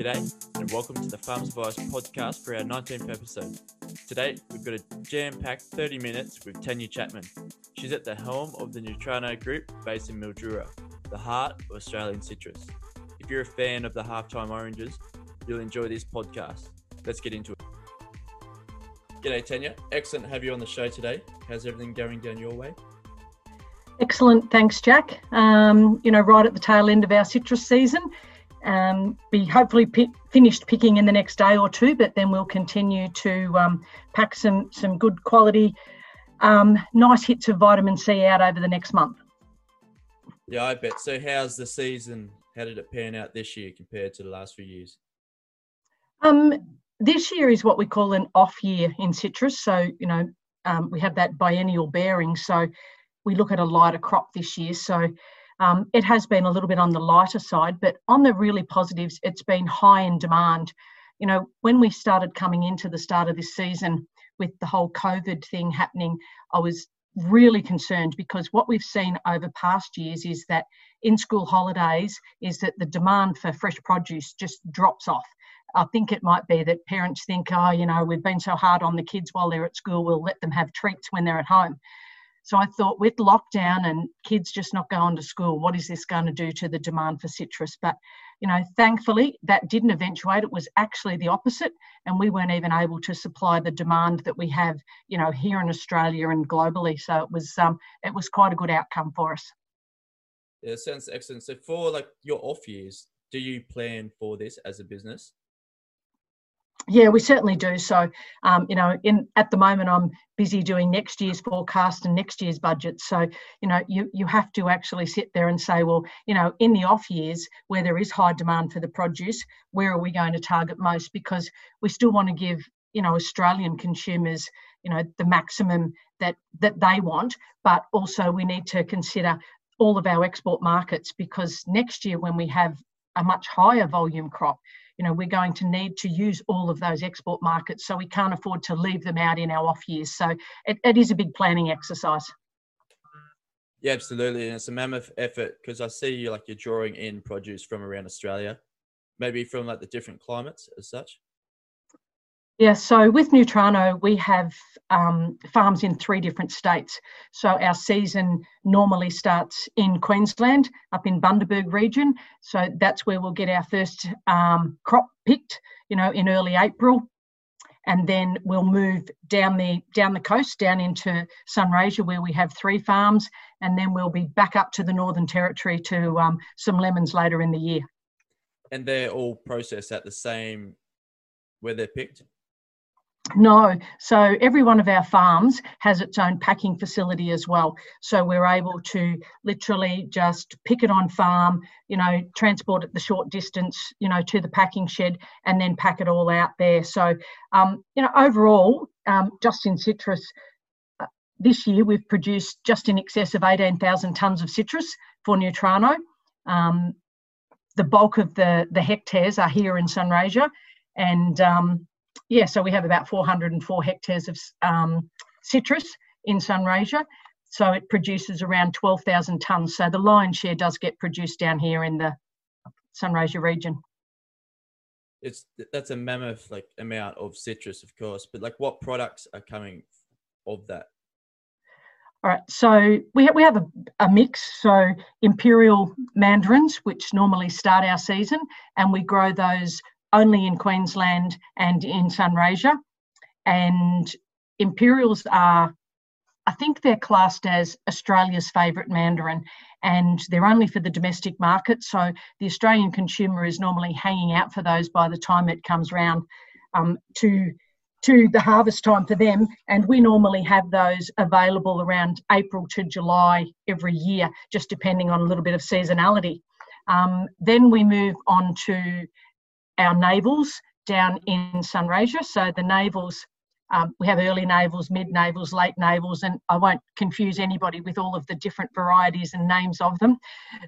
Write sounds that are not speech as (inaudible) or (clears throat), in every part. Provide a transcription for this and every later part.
G'day, and welcome to the Farmers Advice podcast for our 19th episode. Today, we've got a jam packed 30 minutes with Tanya Chapman. She's at the helm of the Nutrano Group based in Mildura, the heart of Australian citrus. If you're a fan of the halftime oranges, you'll enjoy this podcast. Let's get into it. G'day, Tanya. Excellent to have you on the show today. How's everything going down your way? Excellent, thanks, Jack. Um, you know, right at the tail end of our citrus season um, be hopefully pick, finished picking in the next day or two, but then we'll continue to um, pack some some good quality, um, nice hits of vitamin C out over the next month. Yeah, I bet. So, how's the season? How did it pan out this year compared to the last few years? Um, this year is what we call an off year in citrus. So, you know, um, we have that biennial bearing. So, we look at a lighter crop this year. So, um, it has been a little bit on the lighter side, but on the really positives, it's been high in demand. You know, when we started coming into the start of this season with the whole COVID thing happening, I was really concerned because what we've seen over past years is that in school holidays is that the demand for fresh produce just drops off. I think it might be that parents think, oh, you know, we've been so hard on the kids while they're at school, we'll let them have treats when they're at home. So I thought with lockdown and kids just not going to school, what is this going to do to the demand for citrus? But, you know, thankfully that didn't eventuate. It was actually the opposite. And we weren't even able to supply the demand that we have, you know, here in Australia and globally. So it was um, it was quite a good outcome for us. Yeah, sounds excellent. So for like your off years, do you plan for this as a business? Yeah, we certainly do. So, um, you know, in at the moment, I'm busy doing next year's forecast and next year's budget. So, you know, you you have to actually sit there and say, well, you know, in the off years where there is high demand for the produce, where are we going to target most? Because we still want to give, you know, Australian consumers, you know, the maximum that that they want, but also we need to consider all of our export markets because next year when we have a much higher volume crop you know, we're going to need to use all of those export markets. So we can't afford to leave them out in our off years. So it, it is a big planning exercise. Yeah, absolutely. And it's a mammoth effort because I see you like you're drawing in produce from around Australia, maybe from like the different climates as such. Yeah, so with Nutrano, we have um, farms in three different states. So our season normally starts in Queensland, up in Bundaberg region. So that's where we'll get our first um, crop picked, you know, in early April. And then we'll move down the down the coast, down into Sunraysia, where we have three farms, and then we'll be back up to the Northern Territory to um, some lemons later in the year. And they're all processed at the same where they're picked. No. So every one of our farms has its own packing facility as well. So we're able to literally just pick it on farm, you know, transport it the short distance, you know, to the packing shed and then pack it all out there. So, um, you know, overall, um, just in citrus, uh, this year we've produced just in excess of 18,000 tonnes of citrus for Nutrano. Um, the bulk of the, the hectares are here in Sunraysia and um, yeah, so we have about 404 hectares of um, citrus in Sunraysia. So it produces around 12,000 tonnes. So the lion's share does get produced down here in the Sunraysia region. It's that's a mammoth like amount of citrus, of course. But like, what products are coming of that? All right, so we have, we have a, a mix. So imperial mandarins, which normally start our season, and we grow those only in Queensland and in Sunraysia. And Imperials are, I think they're classed as Australia's favourite mandarin, and they're only for the domestic market. So the Australian consumer is normally hanging out for those by the time it comes round um, to to the harvest time for them. And we normally have those available around April to July every year, just depending on a little bit of seasonality. Um, then we move on to our navels down in Sunraysia. So the navels, um, we have early navels, mid navels, late navels, and I won't confuse anybody with all of the different varieties and names of them.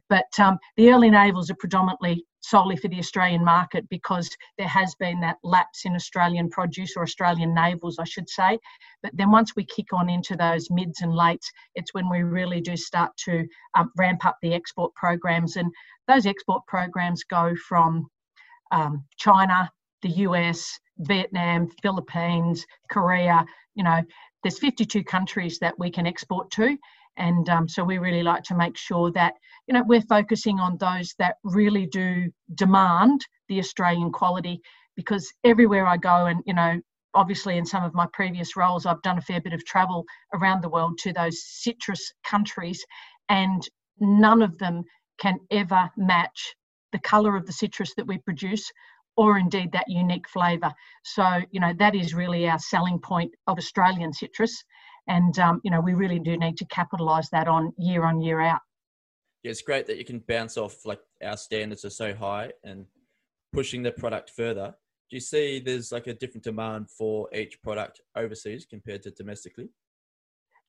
But um, the early navels are predominantly solely for the Australian market because there has been that lapse in Australian produce or Australian navels, I should say. But then once we kick on into those mids and lates, it's when we really do start to um, ramp up the export programs. And those export programs go from um, China, the US, Vietnam, Philippines, Korea. You know, there's 52 countries that we can export to. And um, so we really like to make sure that, you know, we're focusing on those that really do demand the Australian quality because everywhere I go and, you know, obviously in some of my previous roles, I've done a fair bit of travel around the world to those citrus countries and none of them can ever match the colour of the citrus that we produce or indeed that unique flavour. So, you know, that is really our selling point of Australian citrus. And, um, you know, we really do need to capitalise that on year on year out. Yeah, it's great that you can bounce off like our standards are so high and pushing the product further. Do you see there's like a different demand for each product overseas compared to domestically?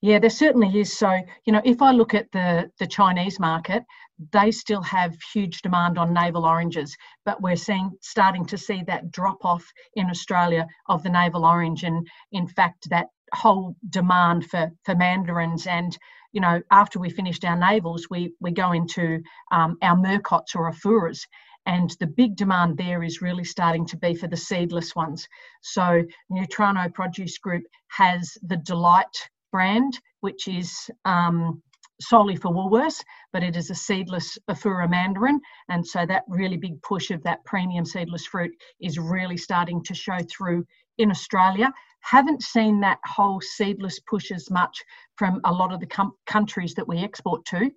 Yeah, there certainly is. So, you know, if I look at the, the Chinese market, they still have huge demand on navel oranges, but we're seeing starting to see that drop off in Australia of the navel orange. And in fact, that whole demand for, for mandarins and you know after we finished our navels we we go into um, our murcots or afourers and the big demand there is really starting to be for the seedless ones so nutrano produce group has the delight brand, which is um, solely for Woolworths, but it is a seedless Afourer mandarin. And so that really big push of that premium seedless fruit is really starting to show through in Australia. Haven't seen that whole seedless push as much from a lot of the com- countries that we export to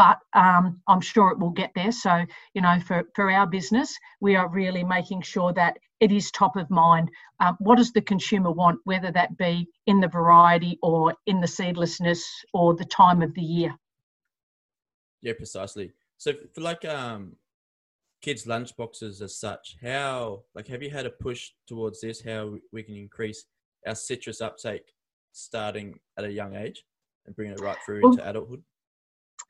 but um, I'm sure it will get there. So, you know, for, for our business, we are really making sure that it is top of mind. Uh, what does the consumer want, whether that be in the variety or in the seedlessness or the time of the year? Yeah, precisely. So, for like um, kids' lunch boxes as such, how like have you had a push towards this? How we can increase our citrus uptake starting at a young age and bring it right through well, into adulthood?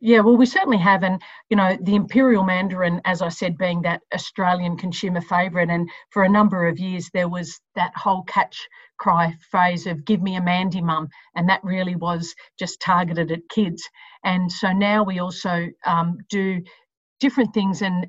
Yeah, well, we certainly have. And, you know, the Imperial Mandarin, as I said, being that Australian consumer favourite. And for a number of years, there was that whole catch cry phrase of give me a Mandy mum. And that really was just targeted at kids. And so now we also um, do different things and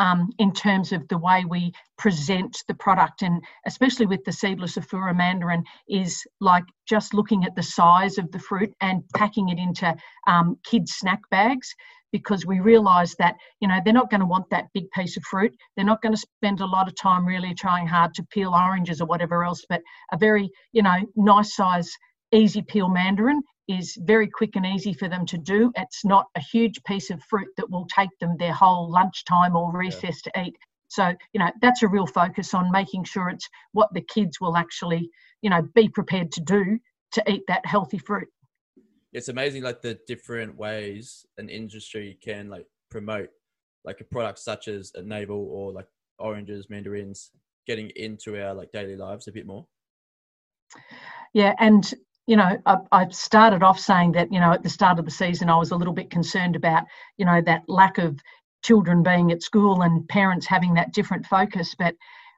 um, in terms of the way we present the product, and especially with the seedless Afourer mandarin, is like just looking at the size of the fruit and packing it into um, kids' snack bags because we realise that you know they're not going to want that big piece of fruit. They're not going to spend a lot of time really trying hard to peel oranges or whatever else, but a very you know nice size easy peel mandarin is very quick and easy for them to do. It's not a huge piece of fruit that will take them their whole lunchtime or recess yeah. to eat. So, you know, that's a real focus on making sure it's what the kids will actually, you know, be prepared to do to eat that healthy fruit. It's amazing, like the different ways an industry can like promote like a product such as a navel or like oranges, mandarins, getting into our like daily lives a bit more. Yeah, and you know, I, I, started off saying that, you know, at the start of the season, I was a little bit concerned about, you know, that lack of children being at school and parents having that different focus. But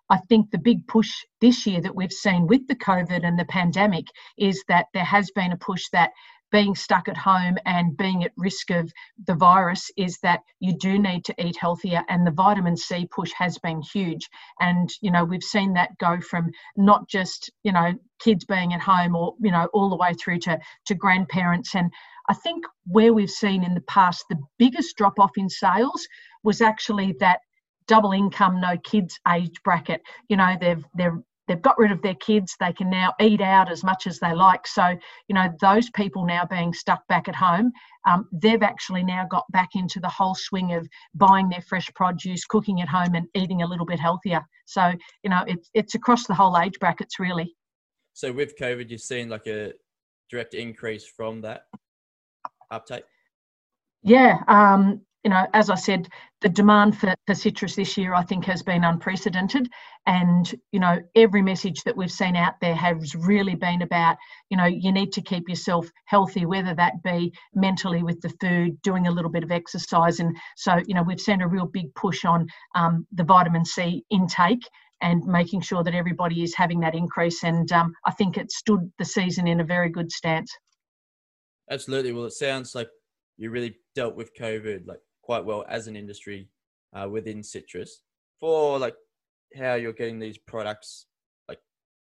I think the big push this year that we've seen with the COVID and the pandemic is that there has been a push that being stuck at home and being at risk of the virus is that you do need to eat healthier and the vitamin C push has been huge. And you know we've seen that go from not just you know kids being at home or you know all the way through to to grandparents. And I think where we've seen in the past the biggest drop off in sales was actually that double income no kids age bracket. You know they've they're they've got rid of their kids they can now eat out as much as they like. So you know those people now being stuck back at home um, they've actually now got back into the whole swing of buying their fresh produce cooking at home and eating a little bit healthier. So you know it's it's across the whole age brackets really. So with covid you've seen like a direct increase from that uptake? Yeah, um, you know, as I said, the demand for, for citrus this year, I think, has been unprecedented. And, you know, every message that we've seen out there has really been about, you know, you need to keep yourself healthy, whether that be mentally with the food, doing a little bit of exercise. And so, you know, we've seen a real big push on um, the vitamin C intake and making sure that everybody is having that increase. And um, I think it stood the season in a very good stance. Absolutely. Well, it sounds like you really dealt with COVID like quite well as an industry uh, within citrus. For like how you're getting these products like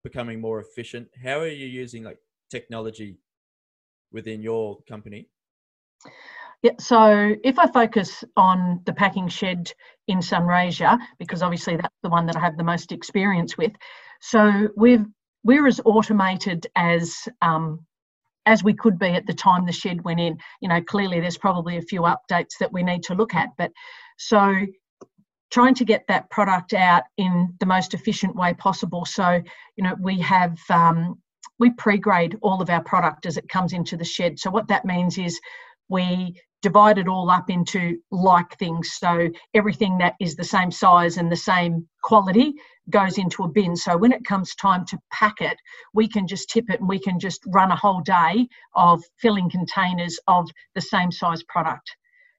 becoming more efficient, how are you using like technology within your company? Yeah, so if I focus on the packing shed in Sunraysia, because obviously that's the one that I have the most experience with, so we've we're as automated as um, as we could be at the time the shed went in. You know, clearly there's probably a few updates that we need to look at, but so trying to get that product out in the most efficient way possible. So, you know, we have um, we pre-grade all of our product as it comes into the shed. So what that means is we divide it all up into like things. So everything that is the same size and the same quality goes into a bin. So when it comes time to pack it, we can just tip it and we can just run a whole day of filling containers of the same size product.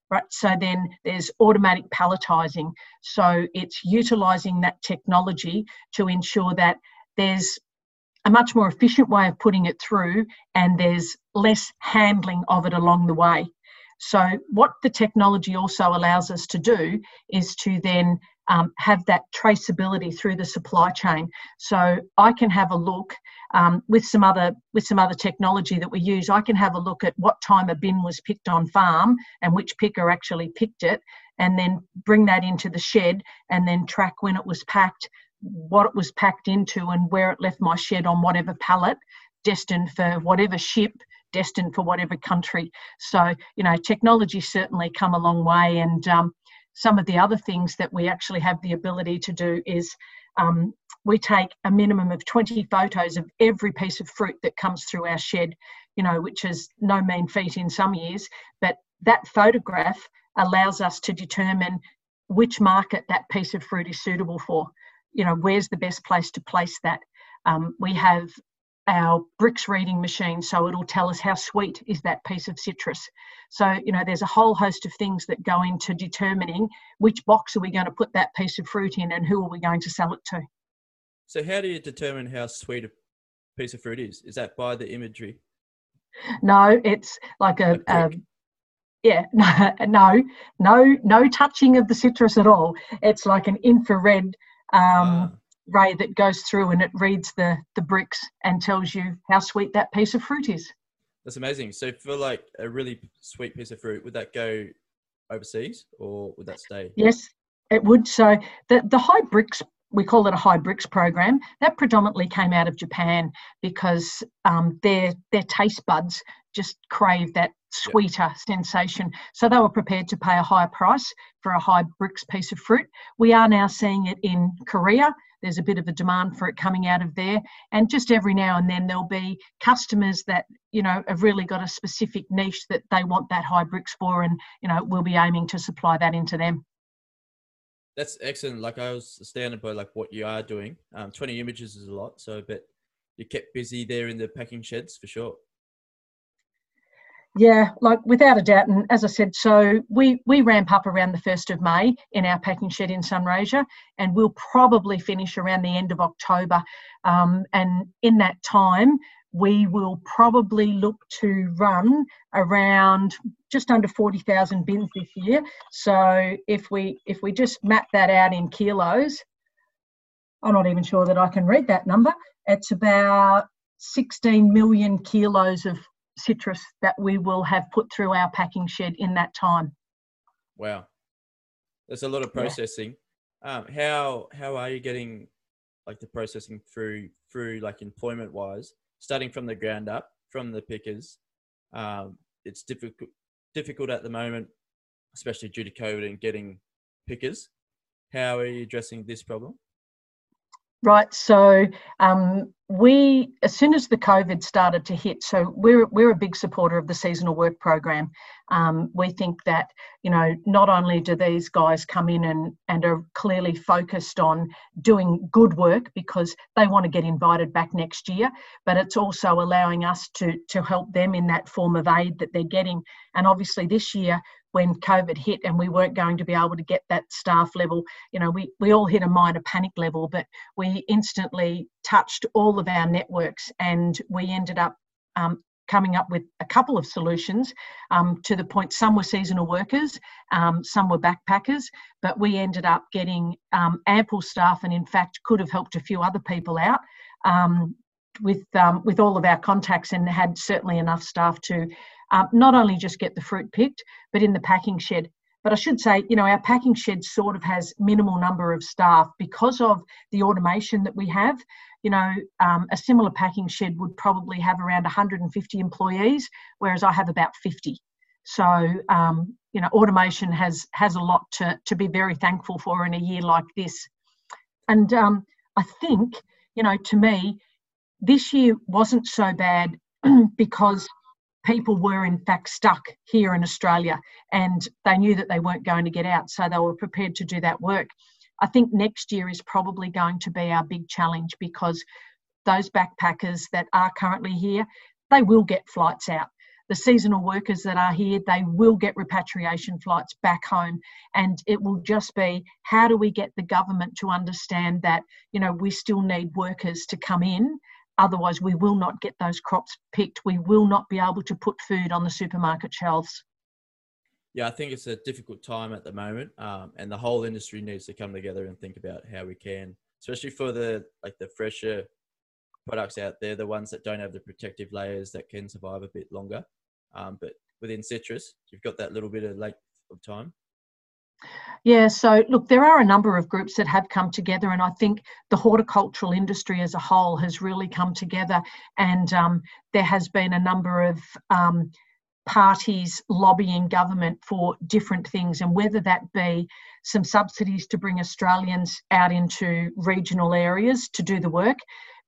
Right, so then there's automatic palletizing. So it's utilizing that technology to ensure that there's a much more efficient way of putting it through and there's less handling of it along the way. So, what the technology also allows us to do is to then um, have that traceability through the supply chain. So, I can have a look um, with some other with some other technology that we use. I can have a look at what time a bin was picked on farm and which picker actually picked it, and then bring that into the shed and then track when it was packed, what it was packed into, and where it left my shed on whatever pallet destined for whatever ship destined for whatever country. So, you know, technology certainly come a long way. And um, some of the other things that we actually have the ability to do is um, we take a minimum of 20 photos of every piece of fruit that comes through our shed, you know, which is no mean feat in some years. But that photograph allows us to determine which market that piece of fruit is suitable for. You know, where's the best place to place that? Um, we have our Brix reading machine so it'll tell us how sweet is that piece of citrus. So you know there's a whole host of things that go into determining which box are we going to put that piece of fruit in and who are we going to sell it to. So how do you determine how sweet a piece of fruit is? Is that by the imagery? No it's like a, a yeah (laughs) no no no touching of the citrus at all. It's like an infrared um, ah ray that goes through and it reads the the Brix and tells you how sweet that piece of fruit is. That's amazing. So for like a really sweet piece of fruit, would that go overseas or would that stay? Yes, it would. So the the high Brix we call it a high Brix program. That predominantly came out of Japan because um, their their taste buds just crave that sweeter sensation. So they were prepared to pay a higher price for a high Brix piece of fruit. We are now seeing it in Korea. There's a bit of a demand for it coming out of there. And just every now and then there'll be customers that, you know, have really got a specific niche that they want that high Brix for and, you know, we'll be aiming to supply that into them. That's excellent. Like I was astounded by like what you are doing. Um, 20 images is a lot, so but you kept busy there in the packing sheds for sure. Yeah, like without a doubt. And as I said, so we we ramp up around the first of May in our packing shed in Sunraysia, and we'll probably finish around the end of October. Um, and in that time, we will probably look to run around just under 40,000 bins this year. So if we if we just map that out in kilos, I'm not even sure that I can read that number. It's about 16 million kilos of citrus that we will have put through our packing shed in that time. Wow, there's a lot of processing. Yeah. Um, how how are you getting like the processing through through like employment wise, starting from the ground up from the pickers? Um, it's difficult difficult at the moment, especially due to COVID and getting pickers. How are you addressing this problem? Right. So um, we, as soon as the COVID started to hit, so we're we're a big supporter of the seasonal work program. Um, we think that you know not only do these guys come in and and are clearly focused on doing good work because they want to get invited back next year, but it's also allowing us to to help them in that form of aid that they're getting. And obviously this year when COVID hit and we weren't going to be able to get that staff level, you know, we, we all hit a minor panic level, but we instantly touched all of our networks and we ended up um, coming up with a couple of solutions um, to the point some were seasonal workers, um, some were backpackers, but we ended up getting um, ample staff and in fact could have helped a few other people out. Um, with um, with all of our contacts and had certainly enough staff to um, not only just get the fruit picked, but in the packing shed. But I should say, you know, our packing shed sort of has minimal number of staff because of the automation that we have. You know, um, a similar packing shed would probably have around 150 employees, whereas I have about 50. So, um, you know, automation has has a lot to to be very thankful for in a year like this. And um, I think, you know, to me, this year wasn't so bad (clears throat) because people were in fact stuck here in Australia and they knew that they weren't going to get out, so they were prepared to do that work. I think next year is probably going to be our big challenge because those backpackers that are currently here, they will get flights out. The seasonal workers that are here, they will get repatriation flights back home. And it will just be how do we get the government to understand that, you know, we still need workers to come in Otherwise, we will not get those crops picked. We will not be able to put food on the supermarket shelves. Yeah, I think it's a difficult time at the moment, um, and the whole industry needs to come together and think about how we can, especially for the like the fresher products out there, the ones that don't have the protective layers that can survive a bit longer. Um, but within citrus, you've got that little bit of length of time. Yeah, so look, there are a number of groups that have come together, and I think the horticultural industry as a whole has really come together, and um, there has been a number of um, parties lobbying government for different things, and whether that be some subsidies to bring Australians out into regional areas to do the work.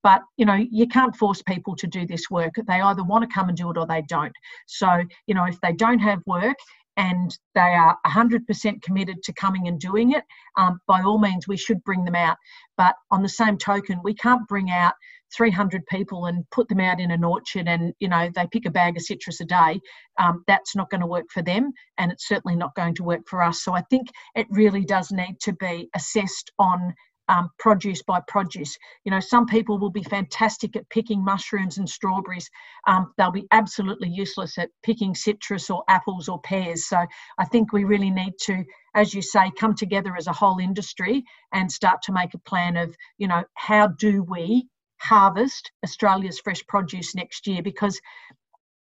But you know, you can't force people to do this work. They either want to come and do it or they don't. So, you know, if they don't have work and they are 100% committed to coming and doing it, um, by all means, we should bring them out. But on the same token, we can't bring out 300 people and put them out in an orchard and, you know, they pick a bag of citrus a day. Um, that's not going to work for them and it's certainly not going to work for us. So I think it really does need to be assessed on um, produce by produce. You know, some people will be fantastic at picking mushrooms and strawberries. Um, they'll be absolutely useless at picking citrus or apples or pears. So I think we really need to, as you say, come together as a whole industry and start to make a plan of, you know, how do we harvest Australia's fresh produce next year? Because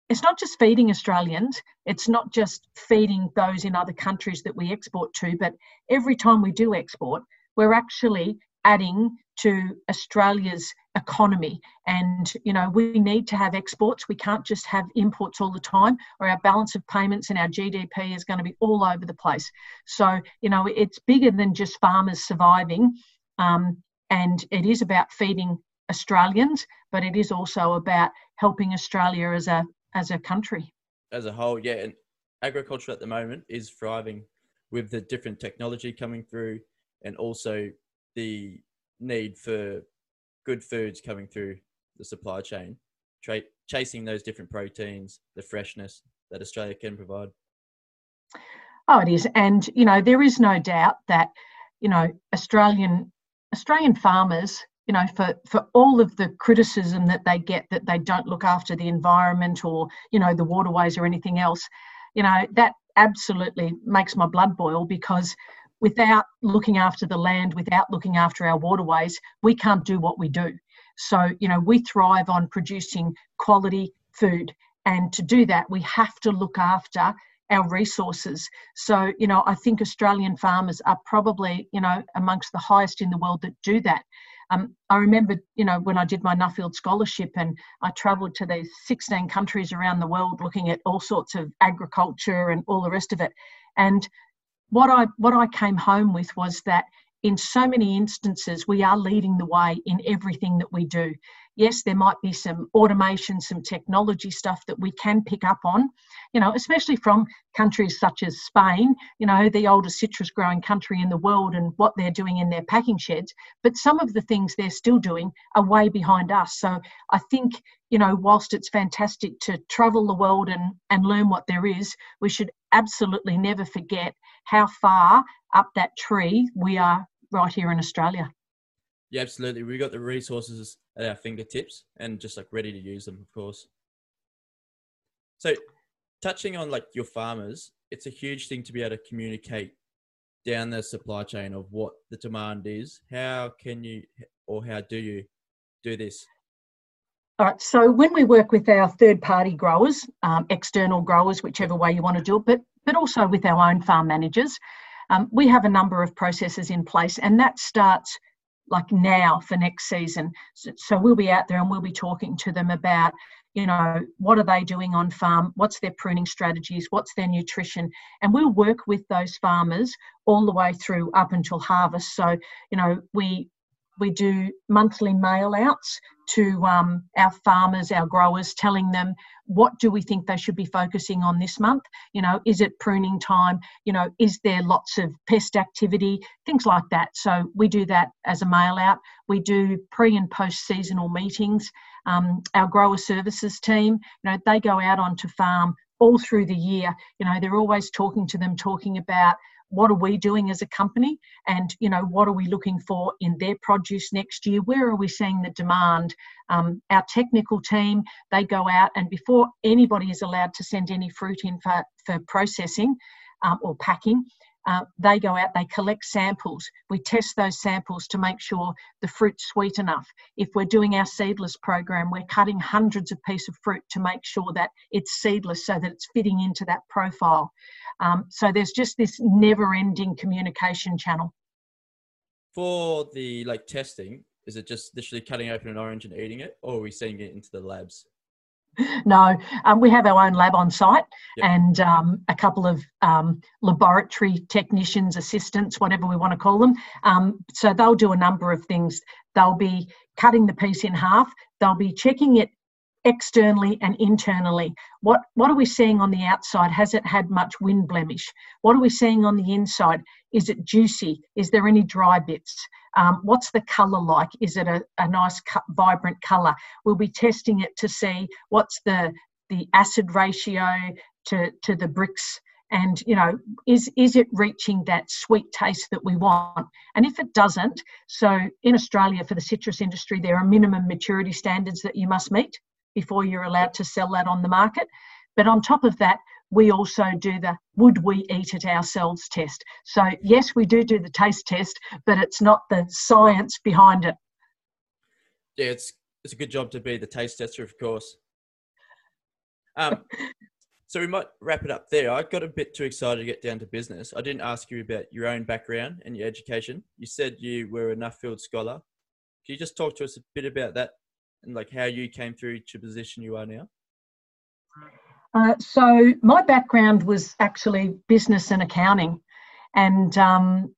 it's not just feeding Australians, it's not just feeding those in other countries that we export to, but every time we do export, we're actually adding to Australia's economy. And, you know, we need to have exports. We can't just have imports all the time, or our balance of payments and our GDP is going to be all over the place. So, you know, it's bigger than just farmers surviving. Um, and it is about feeding Australians, but it is also about helping Australia as a as a country. As a whole, yeah. And agriculture at the moment is thriving with the different technology coming through and also the need for good foods coming through the supply chain, tra- chasing those different proteins, the freshness that Australia can provide. Oh, it is, and you know there is no doubt that you know Australian Australian farmers, you know, for for all of the criticism that they get that they don't look after the environment or you know the waterways or anything else, you know that absolutely makes my blood boil because without looking after the land, without looking after our waterways, we can't do what we do. So, you know, we thrive on producing quality food. And to do that, we have to look after our resources. So, you know, I think Australian farmers are probably, you know, amongst the highest in the world that do that. Um, I remember, you know, when I did my Nuffield scholarship and I travelled to these 16 countries around the world looking at all sorts of agriculture and all the rest of it. And what I what I came home with was that in so many instances we are leading the way in everything that we do. Yes, there might be some automation, some technology stuff that we can pick up on, you know, especially from countries such as Spain, you know, the oldest citrus growing country in the world and what they're doing in their packing sheds. But some of the things they're still doing are way behind us. So I think, you know, whilst it's fantastic to travel the world and, and learn what there is, we should absolutely never forget how far up that tree we are right here in Australia. Yeah, absolutely. We've got the resources at our fingertips and just like ready to use them, of course. So, touching on like your farmers, it's a huge thing to be able to communicate down the supply chain of what the demand is. How can you or how do you do this? All right, so when we work with our third party growers, um, external growers, whichever way you want to do it, but but also with our own farm managers. Um, we have a number of processes in place, and that starts like now for next season. So, so, we'll be out there and we'll be talking to them about, you know, what are they doing on farm? What's their pruning strategies? What's their nutrition? And we'll work with those farmers all the way through up until harvest. So, you know, we we do monthly mail outs to um, our farmers, our growers, telling them what do we think they should be focusing on this month. You know, is it pruning time? You know, is there lots of pest activity? Things like that. So we do that as a mail out. We do pre and post seasonal meetings. Um, our grower services team, you know, they go out onto farm all through the year. You know, they're always talking to them, talking about what are we doing as a company? And you know what are we looking for in their produce next year? Where are we seeing the demand? Um, our technical team they go out and before anybody is allowed to send any fruit in for, for processing um, or packing uh, they go out, they collect samples. We test those samples to make sure the fruit's sweet enough. If we're doing our seedless program, we're cutting hundreds of pieces of fruit to make sure that it's seedless so that it's fitting into that profile. Um, so there's just this never ending communication channel. For the like testing, is it just literally cutting open an orange and eating it, or are we sending it into the labs? (laughs) no, um, we have our own lab on site yep. and um, a couple of um, laboratory technicians, assistants, whatever we want to call them. Um, so they'll do a number of things. They'll be cutting the piece in half. They'll be checking it externally and internally. What what are we seeing on the outside? Has it had much wind blemish? What are we seeing on the inside? Is it juicy? Is there any dry bits? Um, what's the colour like? Is it a, a nice, vibrant colour? We'll be testing it to see what's the the acid ratio to to the Brix and you know is is it reaching that sweet taste that we want and if it doesn't so in australia for the citrus industry there are minimum maturity standards that you must meet before you're allowed to sell that on the market. But on top of that, we also do the would we eat it ourselves test. So, yes, we do do the taste test, but it's not the science behind it. Yeah, it's, it's a good job to be the taste tester, of course. Um, (laughs) So we might wrap it up there. I got a bit too excited to get down to business. I didn't ask you about your own background and your education. You said you were a Nuffield scholar. Can you just talk to us a bit about that and like how you came through to position you are now? Uh, so my background was actually business and accounting, and um,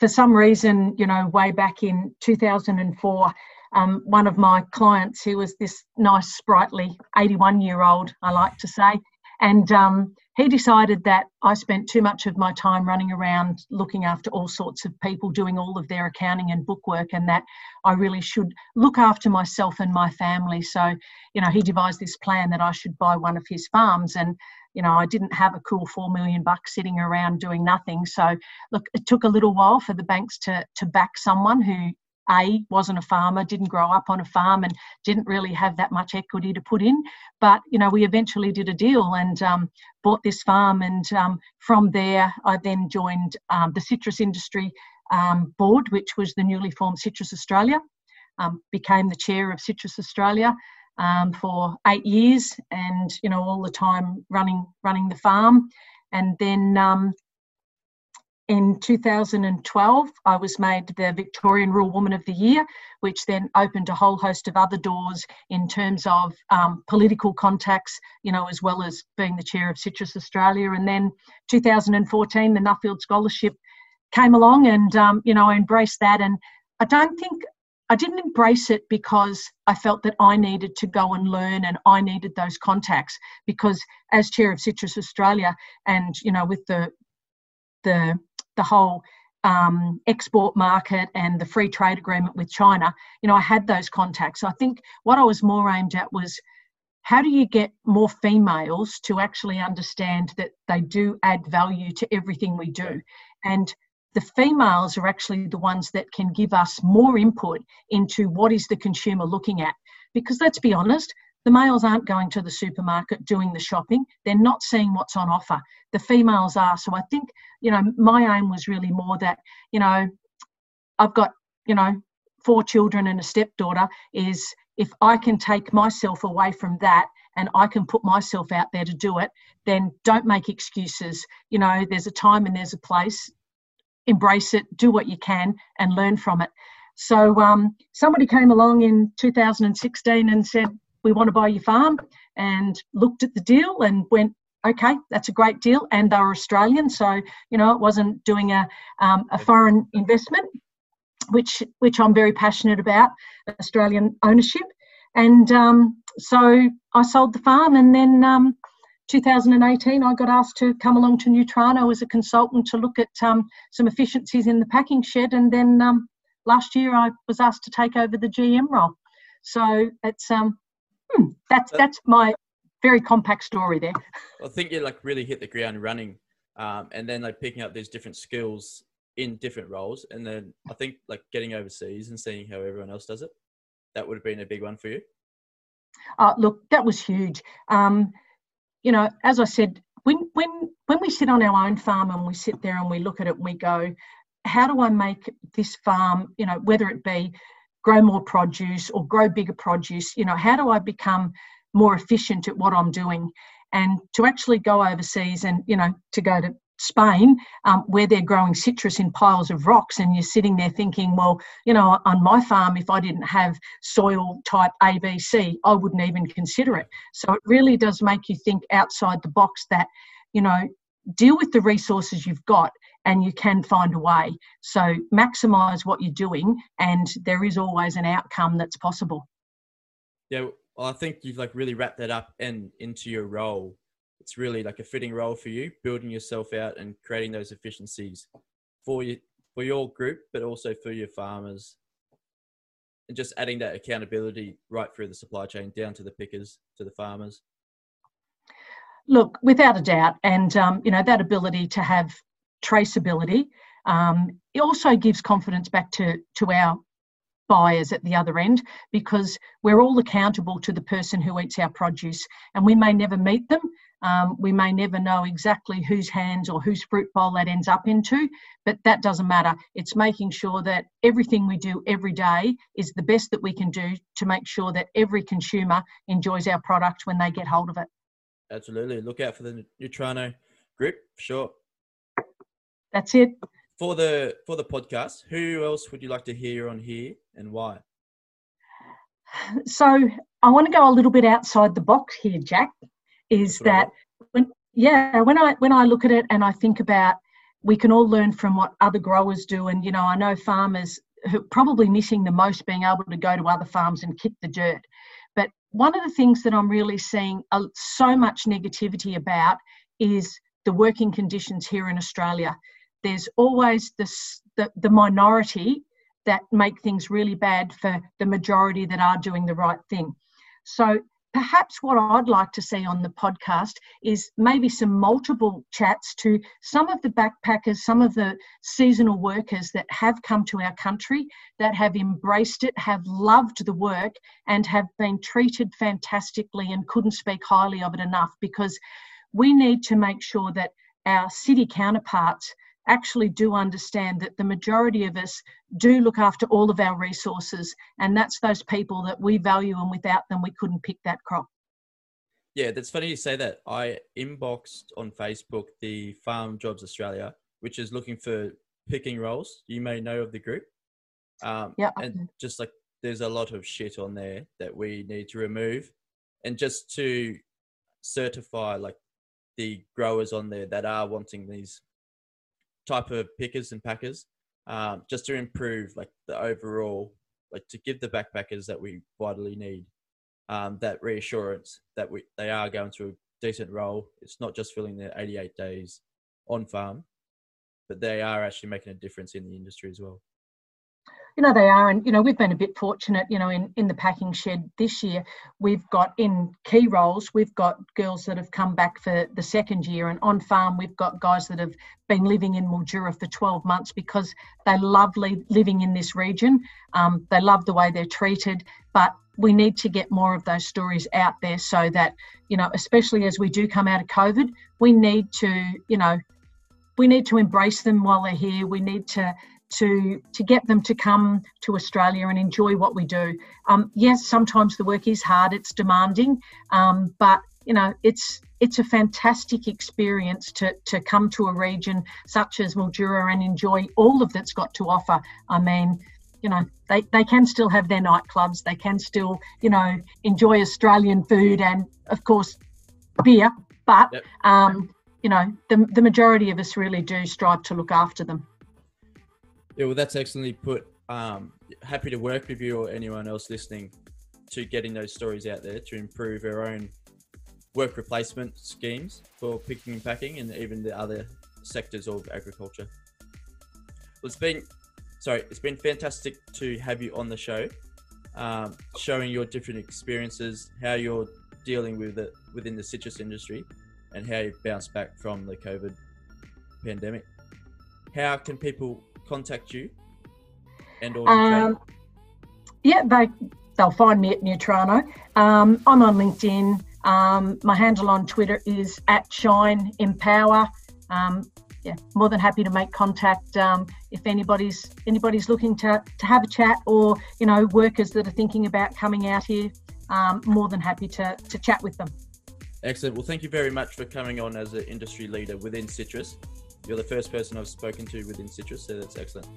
for some reason, you know, way back in 2004, um, one of my clients who was this nice, sprightly 81 year old, I like to say. And um, he decided that I spent too much of my time running around looking after all sorts of people, doing all of their accounting and bookwork, and that I really should look after myself and my family. So, you know, he devised this plan that I should buy one of his farms. And, you know, I didn't have a cool four million bucks sitting around doing nothing. So, look, it took a little while for the banks to to back someone who a wasn't a farmer, didn't grow up on a farm, and didn't really have that much equity to put in. But you know, we eventually did a deal and um, bought this farm, and um, from there, I then joined um, the citrus industry um, board, which was the newly formed Citrus Australia. Um, became the chair of Citrus Australia um, for eight years, and you know, all the time running running the farm, and then in 2012, I was made the Victorian Rural Woman of the Year, which then opened a whole host of other doors in terms of um, political contacts, you know, as well as being the chair of Citrus Australia. And then 2014, the Nuffield Scholarship came along, and um, you know, I embraced that. And I don't think I didn't embrace it because I felt that I needed to go and learn and I needed those contacts because as chair of Citrus Australia and you know with the the the whole um, export market and the free trade agreement with China, you know, I had those contacts. I think what I was more aimed at was how do you get more females to actually understand that they do add value to everything we do? And the females are actually the ones that can give us more input into what is the consumer looking at. Because let's be honest, the males aren't going to the supermarket doing the shopping. They're not seeing what's on offer. The females are. So I think, you know, my aim was really more that, you know, I've got, you know, four children and a stepdaughter, is if I can take myself away from that and I can put myself out there to do it, then don't make excuses. You know, there's a time and there's a place. Embrace it, do what you can, and learn from it. So um, somebody came along in 2016 and said, we want to buy your farm and looked at the deal and went okay that's a great deal and they were australian so you know it wasn't doing a, um, a foreign investment which which i'm very passionate about australian ownership. And um, so i sold the farm and then um, 2018 i got asked to come along to Nutrano as a consultant to look at um, some efficiencies in the packing shed and then um, last year i was asked to take over the gm role. So it's um, Hmm, that's that's my very compact story there. I think you like really hit the ground running, um, and then like picking up these different skills in different roles, and then I think like getting overseas and seeing how everyone else does it. That would have been a big one for you. Uh, look, that was huge. Um, you know, as I said, when when when we sit on our own farm and we sit there and we look at it and we go, how do I make this farm? You know, whether it be grow more produce or grow bigger produce you know how do i become more efficient at what i'm doing and to actually go overseas and you know to go to Spain, um, where they're growing citrus in piles of rocks, and you're sitting there thinking, well, you know, on my farm, if I didn't have soil type ABC, I wouldn't even consider it. So it really does make you think outside the box that, you know, deal with the resources you've got and you can find a way. So maximize what you're doing, and there is always an outcome that's possible. Yeah, well, I think you've like really wrapped that up and into your role. It's really like a fitting role for you, building yourself out and creating those efficiencies for you for your group, but also for your farmers, and just adding that accountability right through the supply chain down to the pickers, to the farmers. Look, without a doubt, and um, you know that ability to have traceability. Um, it also gives confidence back to, to our buyers at the other end because we're all accountable to the person who eats our produce and we may never meet them. Um, we may never know exactly whose hands or whose fruit bowl that ends up into, but that doesn't matter. It's making sure that everything we do every day is the best that we can do to make sure that every consumer enjoys our product when they get hold of it. Absolutely. Look out for the Nutrano group, for sure. That's it. For the for the podcast, who else would you like to hear on here and why? So I want to go a little bit outside the box here, Jack. Is that when yeah, when I when I look at it and I think about we can all learn from what other growers do, and you know, I know farmers who are probably missing the most being able to go to other farms and kick the dirt. One of the things that I'm really seeing so much negativity about is the working conditions here in Australia. There's always this the, the minority that make things really bad for the majority that are doing the right thing. So perhaps what I'd like to see on the podcast is maybe some multiple chats to some of the backpackers, some of the seasonal workers that have come to our country, that have embraced it, have loved the work, and have been treated fantastically and couldn't speak highly of it enough because we need to make sure that our city counterparts actually do understand that the majority of us do look after all of our resources and that's those people that we value and without them we couldn't pick that crop. Yeah that's funny you say that. I inboxed on facebook the farm jobs australia which is looking for picking roles. You may know of the group. Um, yeah and just like there's a lot of shit on there that we need to remove. And just to certify like the growers on there that are wanting these type of pickers and packers, um, just to improve like the overall, like to give the backpackers that we vitally need um, that reassurance that we they are going through a decent role. It's not just filling their 88 days on farm, but they are actually making a difference in the industry as well you know they are and you know we've been a bit fortunate you know in in the packing shed this year. We've got in key roles we've got girls that have come back for the second year and on farm we've got guys that have been living in Mildura for 12 months because they love li- living in this region. Um, they love the way they're treated but we need to get more of those stories out there so that you know especially as we do come out of covid we need to you know we need to embrace them while they're here. We need to to to get them to come to Australia and enjoy what we do. Um, yes, sometimes the work is hard, it's demanding, um, but you know it's it's a fantastic experience to to come to a region such as Mildura and enjoy all of that's got to offer. I mean. You know, they, they can still have their nightclubs. They can still, you know, enjoy Australian food and, of course, beer. But, yep. um, you know, the, the majority of us really do strive to look after them. Yeah, well, that's excellently put. Um, happy to work with you or anyone else listening to getting those stories out there to improve our own work replacement schemes for picking and packing and even the other sectors of agriculture. Well, it's been, sorry, it's been fantastic to have you on the show, um, showing your different experiences, how you're dealing with it within the citrus industry, and how you've bounced back from the COVID pandemic. How can people contact you and or um, yeah they they'll find me at Nutrano. Um, I'm on LinkedIn. Um, my handle on Twitter is at Shine Empower. Um, yeah, more than happy to make contact um, if anybody's anybody's looking to, to have a chat or you know workers that are thinking about coming out here. Um, more than happy to to chat with them. Excellent. Well, thank you very much for coming on as an industry leader within Citrus. You're the first person I've spoken to within Citrus, so that's excellent.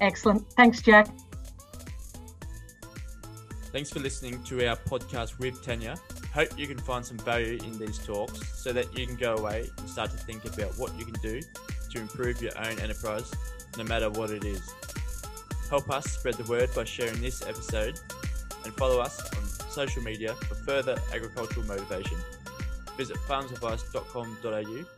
Excellent. Thanks, Jack. Thanks for listening to our podcast with Tanya. Hope you can find some value in these talks so that you can go away and start to think about what you can do to improve your own enterprise, no matter what it is. Help us spread the word by sharing this episode and follow us on social media for further agricultural motivation. Visit farmsadvice.com.au